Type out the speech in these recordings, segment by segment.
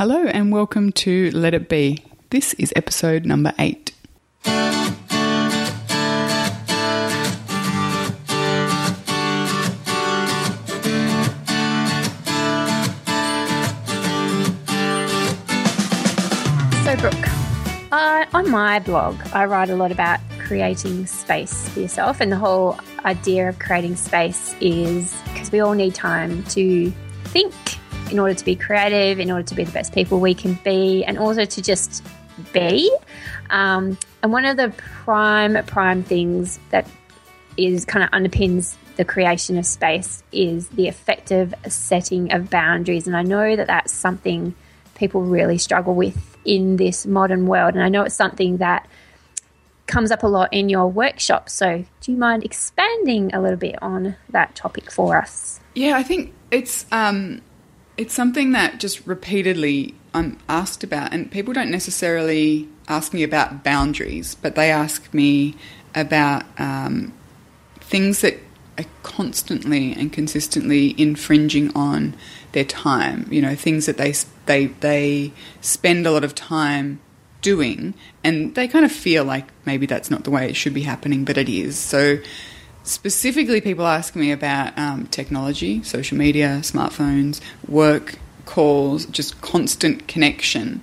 Hello and welcome to Let It Be. This is episode number eight. So, Brooke, uh, on my blog, I write a lot about creating space for yourself, and the whole idea of creating space is because we all need time to think in order to be creative, in order to be the best people we can be, and also to just be. Um, and one of the prime, prime things that is kind of underpins the creation of space is the effective setting of boundaries. And I know that that's something people really struggle with in this modern world. And I know it's something that comes up a lot in your workshop. So, do you mind expanding a little bit on that topic for us? Yeah, I think it's um, it's something that just repeatedly I'm asked about, and people don't necessarily ask me about boundaries, but they ask me about um, things that are constantly and consistently infringing on their time. You know, things that they they they spend a lot of time doing, and they kind of feel like maybe that's not the way it should be happening, but it is. So. Specifically, people ask me about um, technology, social media, smartphones, work, calls, just constant connection.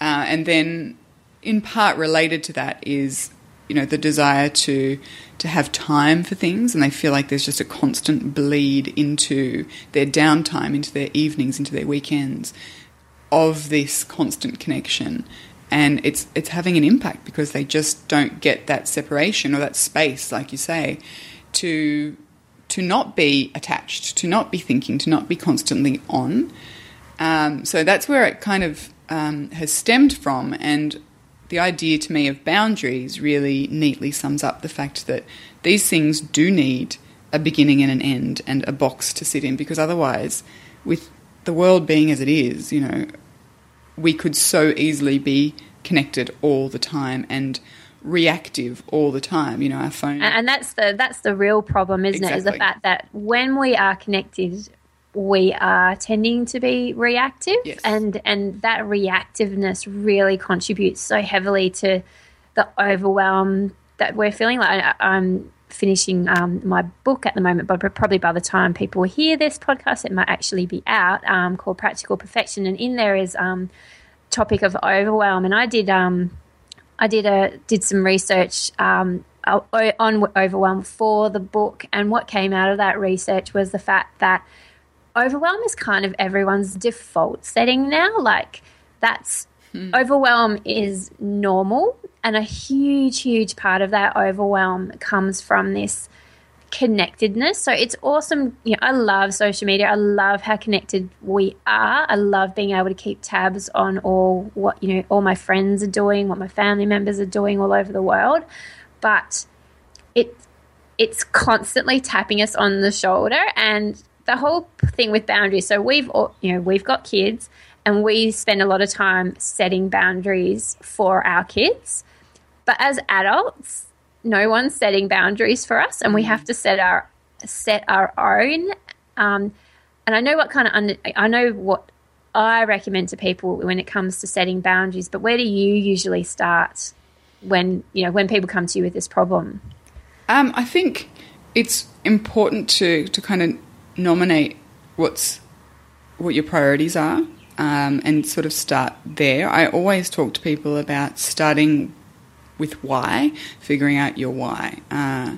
Uh, and then, in part related to that, is you know the desire to to have time for things, and they feel like there's just a constant bleed into their downtime, into their evenings, into their weekends of this constant connection and it's it's having an impact because they just don't get that separation or that space, like you say, to to not be attached, to not be thinking, to not be constantly on. Um, so that's where it kind of um, has stemmed from, and the idea to me of boundaries really neatly sums up the fact that these things do need a beginning and an end and a box to sit in, because otherwise, with the world being as it is, you know, we could so easily be connected all the time and reactive all the time you know our phone. And that's the that's the real problem isn't exactly. it is the fact that when we are connected we are tending to be reactive. Yes. and and that reactiveness really contributes so heavily to the overwhelm that we're feeling. Like I, am finishing um, my book at the moment but probably by the time people hear this podcast it might actually be out. Um, called practical perfection. And in there is um, topic of overwhelm, and I did um, I did a did some research um, on overwhelm for the book, and what came out of that research was the fact that overwhelm is kind of everyone's default setting now. Like that's hmm. overwhelm is normal, and a huge, huge part of that overwhelm comes from this connectedness. So it's awesome. You know, I love social media. I love how connected we are. I love being able to keep tabs on all what, you know, all my friends are doing, what my family members are doing all over the world. But it it's constantly tapping us on the shoulder and the whole thing with boundaries. So we've all, you know, we've got kids and we spend a lot of time setting boundaries for our kids. But as adults, no one's setting boundaries for us, and we have to set our set our own. Um, and I know what kind of under, I know what I recommend to people when it comes to setting boundaries. But where do you usually start when you know when people come to you with this problem? Um, I think it's important to to kind of nominate what's what your priorities are um, and sort of start there. I always talk to people about starting with why, figuring out your why, uh,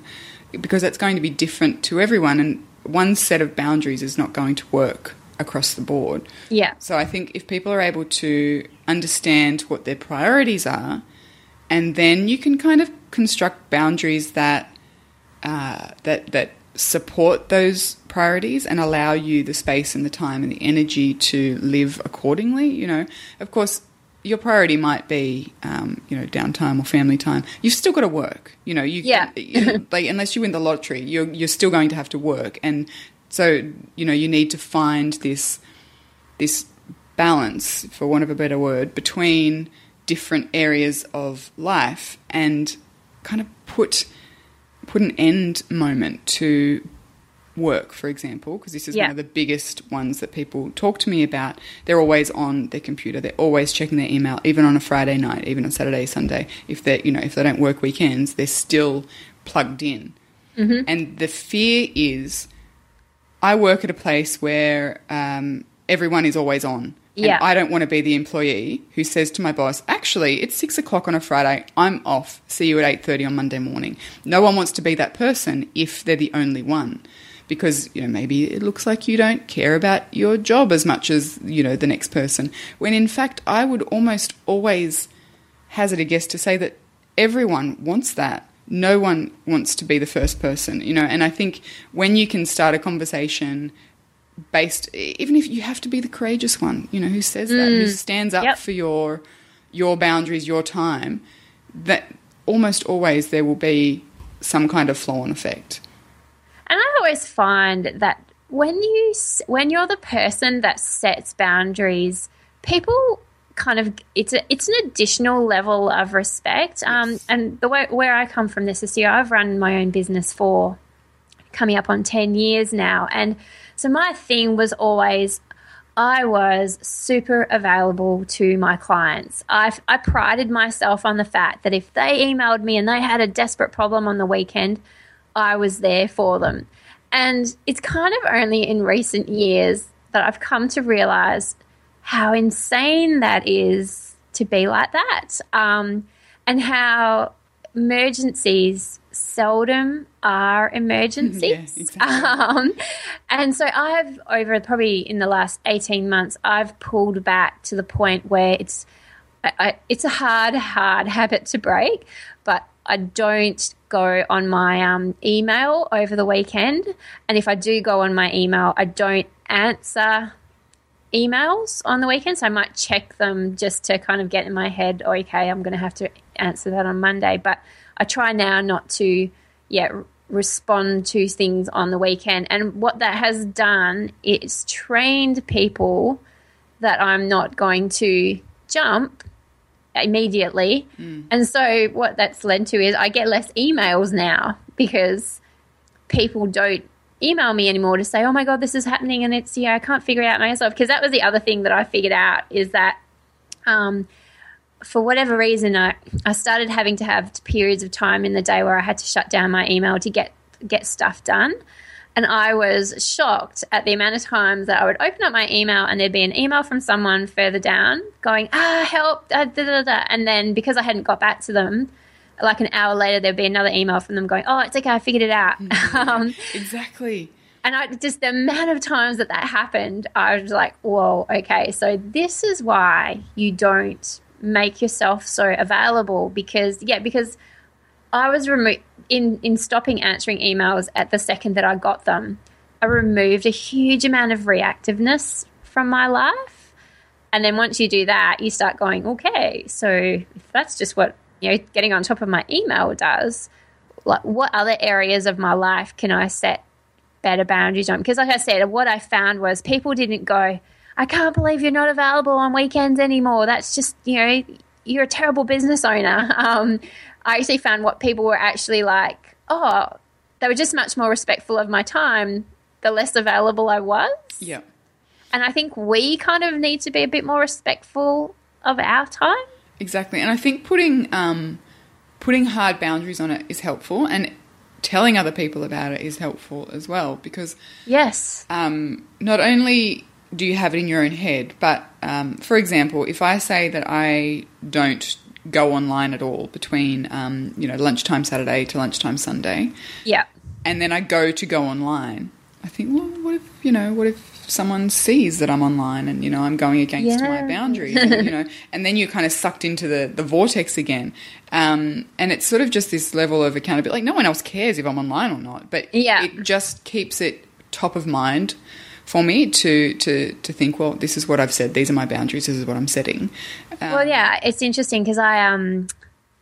because that's going to be different to everyone, and one set of boundaries is not going to work across the board. Yeah. So I think if people are able to understand what their priorities are, and then you can kind of construct boundaries that uh, that that support those priorities and allow you the space and the time and the energy to live accordingly. You know, of course, your priority might be, um, you know, downtime or family time. You've still got to work. You know, you, yeah. you like unless you win the lottery, you're you're still going to have to work, and so you know you need to find this this balance, for want of a better word, between different areas of life and kind of put put an end moment to work, for example, because this is Yeah. one of the biggest ones that people talk to me about. They're always on their computer. They're always checking their email, even on a Friday night, even on Saturday, Sunday. If they, you know, if they don't work weekends, they're still plugged in. Mm-hmm. And the fear is, I work at a place where um, everyone is always on. And Yeah. I don't want to be the employee who says to my boss, "Actually, it's six o'clock on a Friday. I'm off. See you at eight thirty on Monday morning." No one wants to be that person if they're the only one, because you know maybe it looks like you don't care about your job as much as you know the next person. When in fact, I would almost always hazard a guess to say that everyone wants that. No one wants to be the first person, you know. And I think when you can start a conversation based even if you have to be the courageous one you know who says that who mm. stands up Yep. for your your boundaries your time that almost always there will be some kind of flow on effect And I always find that when you when you're the person that sets boundaries, people kind of it's a, it's an additional level of respect. Um, and the way where I come from this is, you know, I've run my own business for coming up on ten years now, and so my thing was always. I was super available to my clients. I, I prided myself on the fact that if they emailed me and they had a desperate problem on the weekend, I was there for them. And it's kind of only in recent years that I've come to realize how insane that is to be like that. Um, and how emergencies seldom are emergencies. Yeah, exactly. um, and so I've, over probably in the last 18 months, I've pulled back to the point where it's, I, I, it's a hard, hard habit to break, but I don't go on my um, email over the weekend. And if I do go on my email, I don't answer emails on the weekend. So I might check them just to kind of get in my head, okay, I'm going to have to answer that on Monday. But I try now not to, yeah, respond to things on the weekend. And what that has done is trained people that I'm not going to jump immediately. And so what that's led to is I get less emails now because people don't email me anymore to say, "Oh my god, this is happening," and it's yeah, I can't figure it out myself. Because that was the other thing that I figured out is that, um, for whatever reason, I I started having to have periods of time in the day where I had to shut down my email to get get stuff done. And I was shocked at the amount of times that I would open up my email and there'd be an email from someone further down going, ah, help, uh, da, da, da. and then because I hadn't got back to them, like an hour later, there'd be another email from them going, oh, it's okay, I figured it out. um, exactly and I just the amount of times that that happened, I was like, whoa, okay, so this is why you don't make yourself so available because yeah, because I was removed in in stopping answering emails at the second that I got them. I removed a huge amount of reactiveness from my life. And then once you do that, you start going, okay, so if that's just what, you know, getting on top of my email does, like what other areas of my life can I set better boundaries on? Because like I said, what I found was people didn't go, I can't believe you're not available on weekends anymore. That's just, you know, you're a terrible business owner. Um, I actually found what people were actually like, oh, they were just much more respectful of my time the less available I was. yeah And I think we kind of need to be a bit more respectful of our time. Exactly, and I think putting um, putting hard boundaries on it is helpful, and telling other people about it is helpful as well because Yes. um, not only do you have it in your own head, but um, for example, if I say that I don't go online at all between um, you know lunchtime Saturday to lunchtime Sunday, Yeah. and then I go to go online, I think, well, what if you know, what if someone sees that I'm online and you know I'm going against my Yeah. boundaries, and, you know, and then you're kind of sucked into the the vortex again, um, and it's sort of just this level of accountability. Like no one else cares if I'm online or not, but Yeah. it just keeps it top of mind for me to to to think, well, this is what I've said. These are my boundaries. This is what I'm setting. Um, Well, yeah, it's interesting because I um,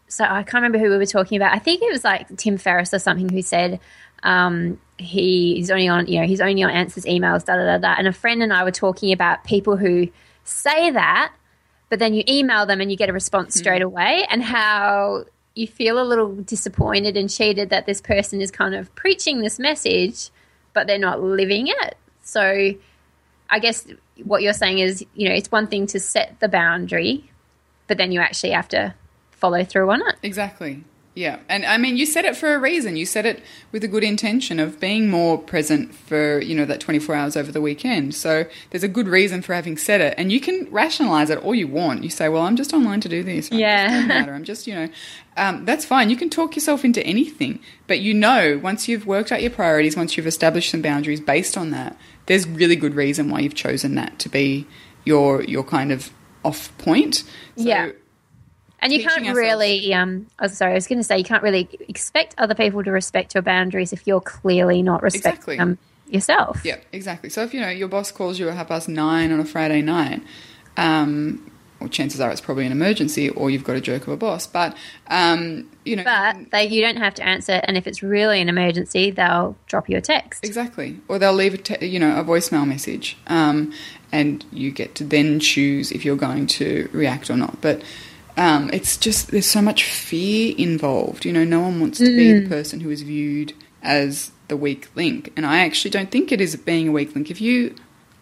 so I can't remember who we were talking about. I think it was like Tim Ferriss or something who said um, he's only on you know he's only on answers emails da da da da. And a friend and I were talking about people who say that, but then you email them and you get a response straight away, and how you feel a little disappointed and cheated that this person is kind of preaching this message. but they're not living it. So I guess what you're saying is, you know, it's one thing to set the boundary, but then you actually have to follow through on it. Exactly. Yeah. And I mean, you said it for a reason. You said it with a good intention of being more present for, you know, that 24 hours over the weekend. So there's a good reason for having said it. And you can rationalize it all you want. You say, well, I'm just online to do this. Yeah. I'm just, you know, um, that's fine. You can talk yourself into anything. But you know, once you've worked out your priorities, once you've established some boundaries based on that, there's really good reason why you've chosen that to be your, your kind of off point. So, Yeah. And you can't really, um, oh, sorry, I was going to say, you can't really expect other people to respect your boundaries if you're clearly not respecting Exactly. them yourself. Yeah, exactly. So if you know your boss calls you at half past nine on a Friday night, um, well, chances are it's probably an emergency, or you've got a jerk of a boss. But um, you know, But they, you don't have to answer, and if it's really an emergency, they'll drop you a text. exactly, or they'll leave a te- you know a voicemail message, um, and you get to then choose if you're going to react or not. But um, it's just there's so much fear involved. You know, no one wants to be the person who is viewed as the weak link, and I actually don't think it is being a weak link. If you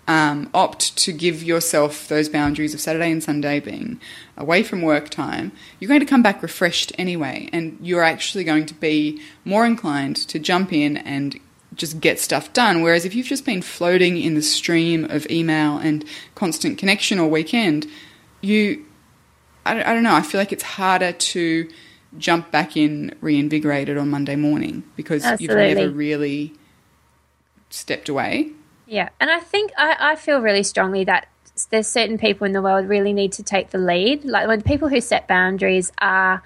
um, opt to give yourself those boundaries of Saturday and Sunday being away from work time, you're going to come back refreshed anyway, and you're actually going to be more inclined to jump in and just get stuff done. Whereas if you've just been floating in the stream of email and constant connection all weekend, you, I, don't- I don't know, I feel like it's harder to jump back in reinvigorated on Monday morning because you've never really stepped away. Yeah, and I think I, I feel really strongly that there's certain people in the world really need to take the lead. Like when people who set boundaries are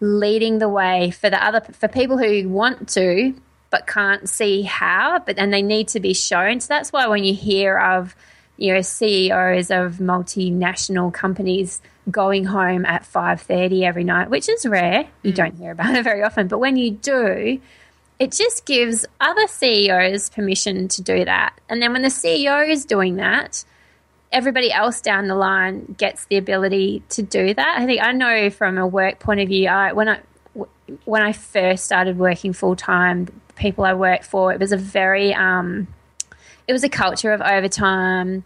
leading the way for the other for people who want to but can't see how, but then they need to be shown. So that's why when you hear of you know CEOs of multinational companies going home at 5:30 every night, which is rare. You don't hear about it very often, but when you do, it just gives other CEOs permission to do that. And then when the CEO is doing that, everybody else down the line gets the ability to do that. I think I know from a work point of view, I, when I when I first started working full time, the people I worked for, it was a very um, it was a culture of overtime.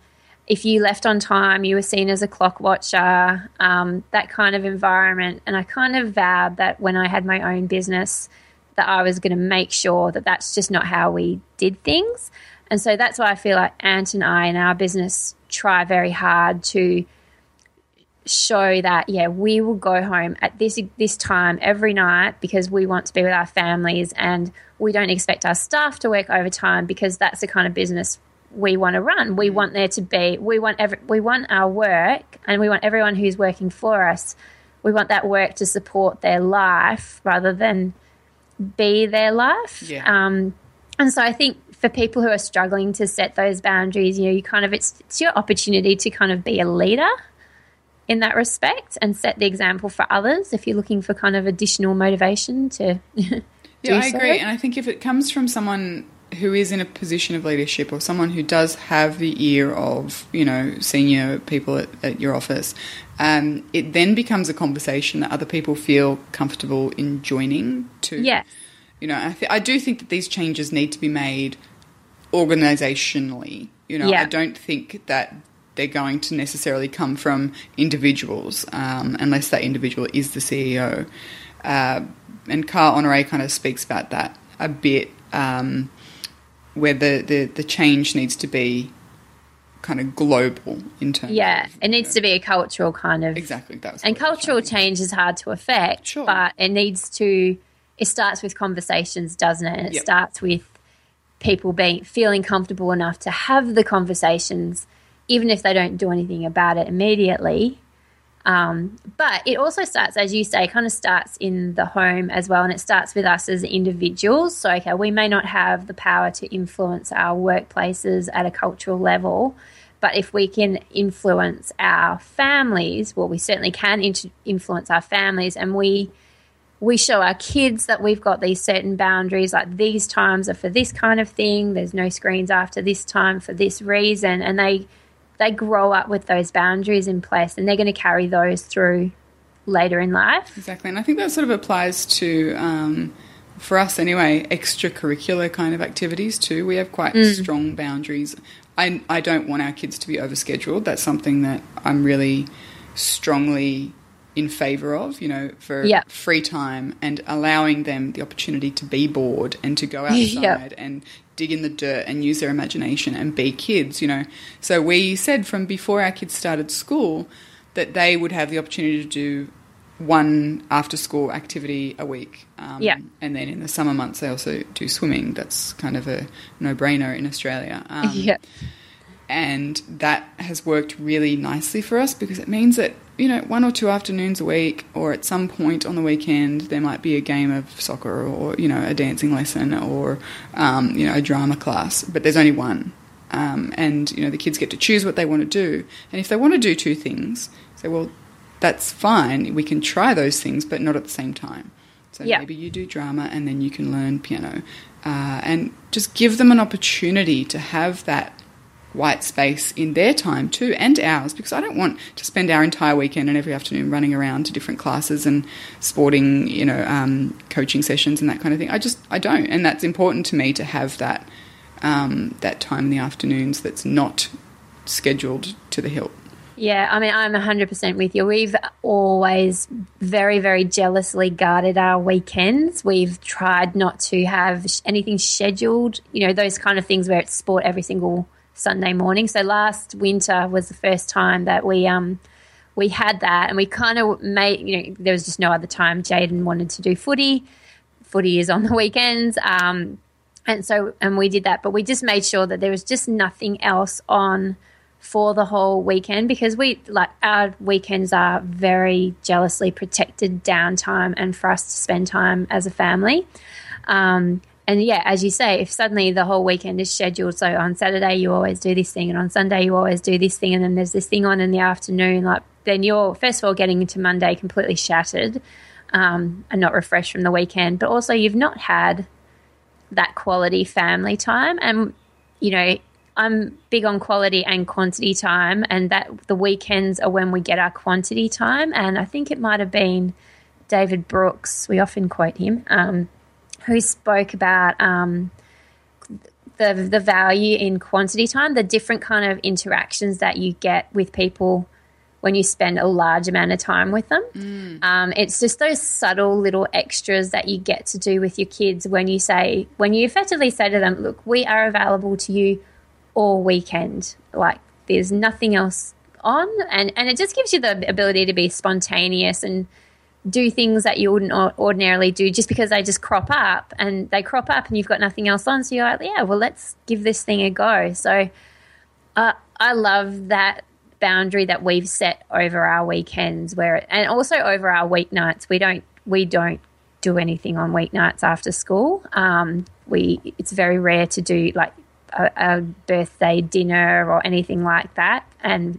If you left on time, you were seen as a clock watcher, um, that kind of environment. And I kind of vowed that when I had my own business, that I was going to make sure that that's just not how we did things. And so that's why I feel like Ant and I in our business try very hard to show that yeah we will go home at this this time every night because we want to be with our families and we don't expect our staff to work overtime because that's the kind of business we want to run we want there to be we want every, we want our work and we want everyone who's working for us we want that work to support their life rather than be their life Yeah. um, and so I think for people who are struggling to set those boundaries, you know, you kind of it's, it's your opportunity to kind of be a leader in that respect and set the example for others if you're looking for kind of additional motivation to Yeah, I so. agree. And I think if it comes from someone who is in a position of leadership or someone who does have the ear of, you know, senior people at, at your office, um, it then becomes a conversation that other people feel comfortable in joining to. Yeah. You know, I, th- I do think that these changes need to be made organizationally. You know, Yeah. I don't think that they're going to necessarily come from individuals um, unless that individual is the CEO. Uh, and Carl Honore kind of speaks about that a bit, um, where the, the, the change needs to be kind of global in terms yeah of, it needs to be a cultural kind of exactly that and what I was cultural change is hard to affect Sure. but it needs to it starts with conversations doesn't it and it Yep. starts with people being feeling comfortable enough to have the conversations even if they don't do anything about it immediately um, but it also starts as you say kind of starts in the home as well and it starts with us as individuals. So okay we may not have the power to influence our workplaces at a cultural level but if we can influence our families well we certainly can int- influence our families and we we show our kids that we've got these certain boundaries like these times are for this kind of thing there's no screens after this time for this reason and they they grow up with those boundaries in place and they're going to carry those through later in life Exactly, and I think that sort of applies to um, for us anyway, extracurricular kind of activities too. We have quite mm. strong boundaries. I, I don't want our kids to be overscheduled. That's something that I'm really strongly in favor of, you know, for yeah. free time and allowing them the opportunity to be bored and to go outside yeah. and dig in the dirt and use their imagination and be kids, you know. So we said from before our kids started school that they would have the opportunity to do one after school activity a week. Um, yeah. And then in the summer months, they also do swimming. That's kind of a no brainer in Australia. Um, yeah. And that has worked really nicely for us because it means that, you know, one or two afternoons a week or at some point on the weekend, there might be a game of soccer or, you know, a dancing lesson or, um, you know, a drama class, but there's only one. Um, and, you know, the kids get to choose what they want to do. And if they want to do two things, say, well, that's fine. We can try those things, but not at the same time. So yeah. maybe you do drama and then you can learn piano. Uh, and just give them an opportunity to have that white space in their time too and ours because I don't want to spend our entire weekend and every afternoon running around to different classes and sporting, you know, um, coaching sessions and that kind of thing. I just I don't, and that's important to me to have that um, that time in the afternoons that's not scheduled to the hilt. Yeah, I mean, I'm 100% with you. We've always very, very jealously guarded our weekends. We've tried not to have anything scheduled, you know, those kind of things where it's sport every single Sunday morning. So last winter was the first time that we, um, we had that and we kind of made, you know, there was just no other time. Jaden wanted to do footy. Footy is on the weekends. Um, and so, and we did that, but we just made sure that there was just nothing else on for the whole weekend because we like our weekends are very jealously protected downtime and for us to spend time as a family. Um, and yeah, as you say, if suddenly the whole weekend is scheduled, so on Saturday you always do this thing, and on Sunday you always do this thing, and then there's this thing on in the afternoon, like then you're first of all getting into Monday completely shattered um, and not refreshed from the weekend, but also you've not had that quality family time. And you know, I'm big on quality and quantity time, and that the weekends are when we get our quantity time. And I think it might have been David Brooks. We often quote him, um, who spoke about um, the the value in quantity time, the different kind of interactions that you get with people when you spend a large amount of time with them. Mm. Um, it's just those subtle little extras that you get to do with your kids when you say, when you effectively say to them, look, we are available to you all weekend. Like there's nothing else on, and and it just gives you the ability to be spontaneous and do things that you wouldn't ordinarily do just because they just crop up and they crop up and you've got nothing else on. So you're like, yeah, well, let's give this thing a go. So uh, I love that boundary that we've set over our weekends where and also over our weeknights. We don't we don't do anything on weeknights after school. Um, we it's very rare to do like a, a birthday dinner or anything like that. And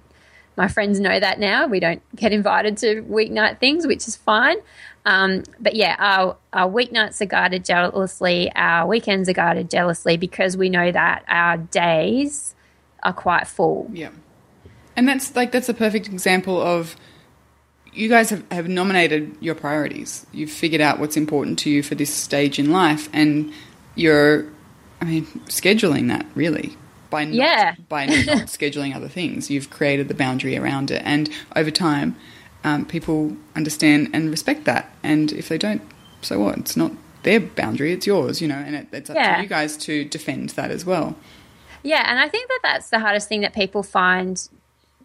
my friends know that now. We don't get invited to weeknight things, which is fine. Um, but yeah, our, our weeknights are guarded jealously, our weekends are guarded jealously because we know that our days are quite full. Yeah. And that's like, that's a perfect example of you guys have, have nominated your priorities. You've figured out what's important to you for this stage in life, and you're I mean, scheduling that really by not, yeah. by not scheduling other things, you've created the boundary around it, and over time, um, people understand and respect that. And if they don't, so what? It's not their boundary; it's yours, you know. And it, it's up yeah. to you guys to defend that as well. Yeah, and I think that that's the hardest thing that people find.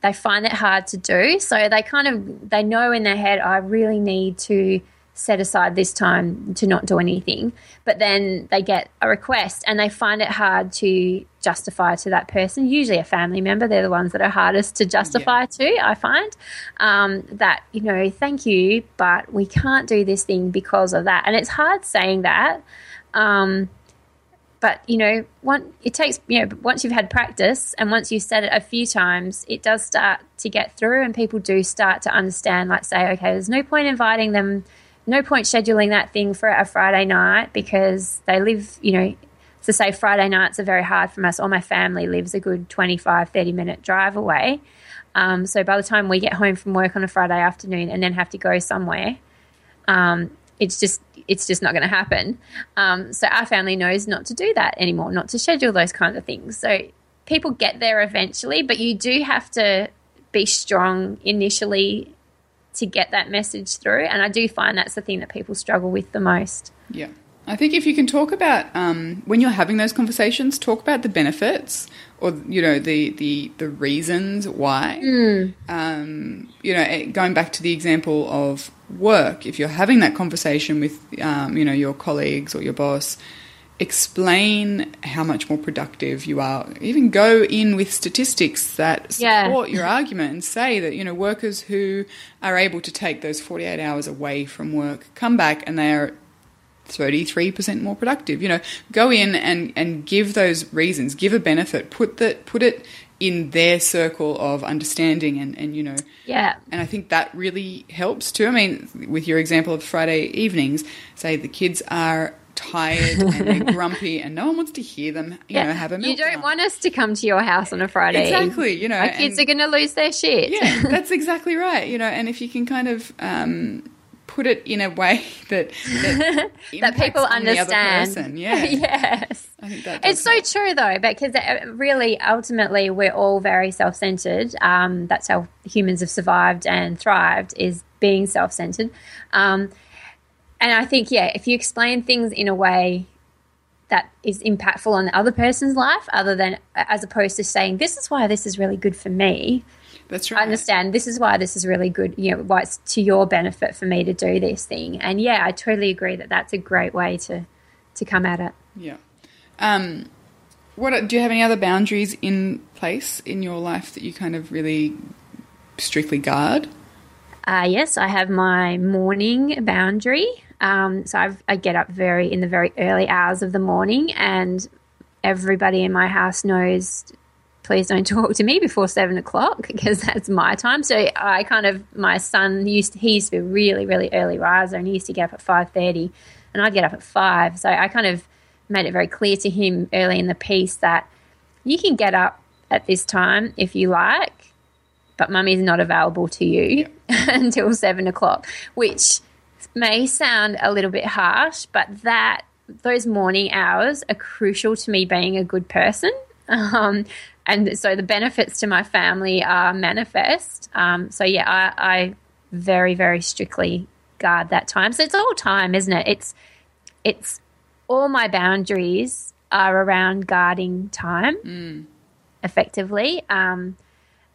They find it hard to do, so they kind of they know in their head, I really need to set aside this time to not do anything. But then they get a request and they find it hard to justify to that person, usually a family member. They're the ones that are hardest to justify yeah. to, I find. Um, that, you know, thank you, but we can't do this thing because of that. And it's hard saying that. Um, but you know, one, it takes you know once you've had practice and once you've said it a few times, it does start to get through, and people do start to understand. Like, say, okay, there's no point inviting them no point scheduling that thing for a Friday night because they live, you know, to say Friday nights are very hard from us. All my family lives a good 25, 30 minute drive away. Um, so by the time we get home from work on a Friday afternoon and then have to go somewhere, um, it's just it's just not going to happen. Um, so our family knows not to do that anymore, not to schedule those kinds of things. So people get there eventually, but you do have to be strong initially to get that message through. And I do find that's the thing that people struggle with the most. Yeah. I think if you can talk about um, when you're having those conversations, talk about the benefits or you know the the the reasons why. Mm. Um, you know, eh, going back to the example of work, if you're having that conversation with um, you know your colleagues or your boss, explain how much more productive you are. Even go in with statistics that support yeah. your argument and say that you know workers who are able to take those 48 hours away from work come back and they are 33% more productive. You know, go in and, and give those reasons, give a benefit, put the put it in their circle of understanding and, and you know yeah and i think that really helps too i mean with your example of friday evenings say the kids are tired and they're grumpy and no one wants to hear them you yeah. know have a you don't want us to come to your house on a friday exactly you know our kids are going to lose their shit yeah that's exactly right you know and if you can kind of um, put it in a way that that, that people understand. Yeah. yes. it's so true though, because uh, really, ultimately, we're all very self-centered. Um, that's how humans have survived and thrived is being self-centered. Um, and I think, yeah, if you explain things in a way that is impactful on the other person's life, other than as opposed to saying, "This is why this is really good for me." That's right. I understand this is why this is really good, you know, why it's to your benefit for me to do this thing. And yeah, I totally agree that that's a great way to to come at it. Yeah. Um, what do you have any other boundaries in place in your life that you kind of really strictly guard? Uh, yes, I have my morning boundary. Um, so I've, I get up very in the very early hours of the morning, and everybody in my house knows please don't talk to me before seven o'clock because that's my time. So I kind of my son used to, he used to be a really really early riser and he used to get up at five thirty, and I'd get up at five. So I kind of made it very clear to him early in the piece that you can get up at this time if you like, but mummy's not available to you yeah. until seven o'clock, which may sound a little bit harsh, but that those morning hours are crucial to me being a good person. Um, and so the benefits to my family are manifest. Um, so yeah, I, I, very very strictly guard that time. So it's all time, isn't it? It's it's all my boundaries are around guarding time mm. effectively. Um,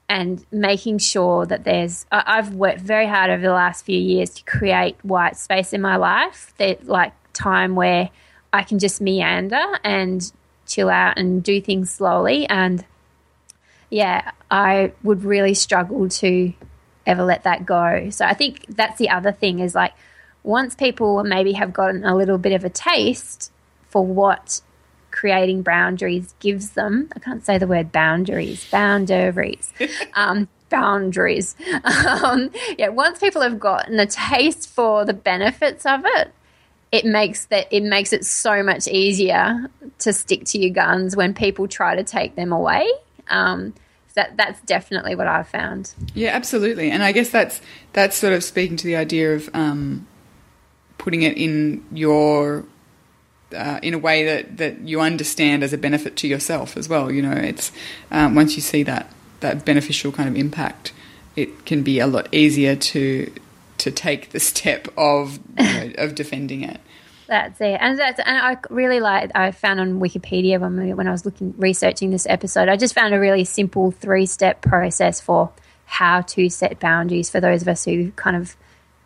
and making sure that there's I've worked very hard over the last few years to create white space in my life that like time where I can just meander and chill out and do things slowly and yeah, I would really struggle to ever let that go. So I think that's the other thing is like once people maybe have gotten a little bit of a taste for what creating boundaries gives them, I can't say the word boundaries, boundaries. um, boundaries. Um, yeah, once people have gotten a taste for the benefits of it, it makes that it makes it so much easier to stick to your guns when people try to take them away. Um, that that's definitely what I've found. Yeah, absolutely, and I guess that's that's sort of speaking to the idea of um, putting it in your uh, in a way that, that you understand as a benefit to yourself as well. You know, it's um, once you see that that beneficial kind of impact, it can be a lot easier to to take the step of you know, of defending it. That's it, and that's and I really like. I found on Wikipedia when we, when I was looking researching this episode, I just found a really simple three step process for how to set boundaries for those of us who kind of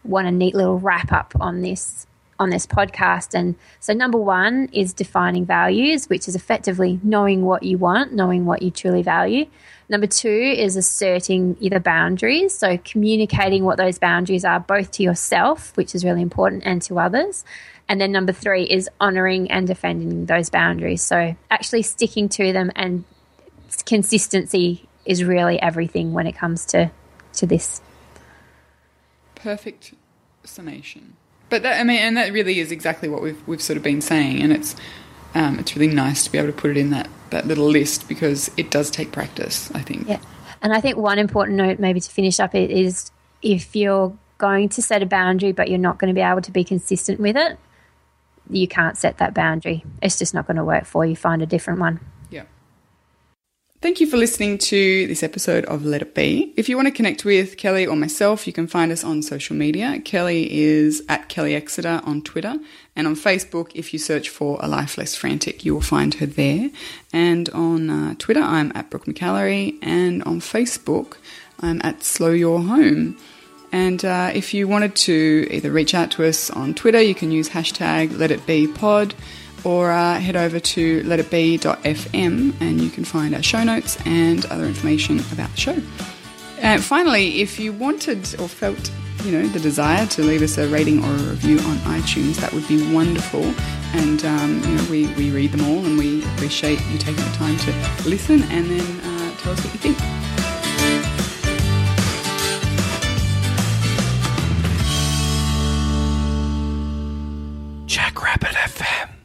want a neat little wrap up on this on this podcast. And so, number one is defining values, which is effectively knowing what you want, knowing what you truly value. Number two is asserting either boundaries, so communicating what those boundaries are both to yourself, which is really important, and to others. And then number three is honoring and defending those boundaries. So actually sticking to them and consistency is really everything when it comes to to this. Perfect summation. But that I mean, and that really is exactly what we've we've sort of been saying, and it's um, it's really nice to be able to put it in that that little list because it does take practice. I think. Yeah, and I think one important note, maybe to finish up, is if you're going to set a boundary, but you're not going to be able to be consistent with it, you can't set that boundary. It's just not going to work for you. Find a different one. Thank you for listening to this episode of Let It Be. If you want to connect with Kelly or myself, you can find us on social media. Kelly is at Kelly Exeter on Twitter, and on Facebook, if you search for A Life Less Frantic, you will find her there. And on uh, Twitter, I'm at Brooke McAlary, and on Facebook, I'm at Slow Your Home. And uh, if you wanted to either reach out to us on Twitter, you can use hashtag Let It Be Pod or uh, head over to letitbe.fm and you can find our show notes and other information about the show. And finally, if you wanted or felt you know the desire to leave us a rating or a review on iTunes, that would be wonderful. And um, you know we, we read them all and we appreciate you taking the time to listen and then uh, tell us what you think.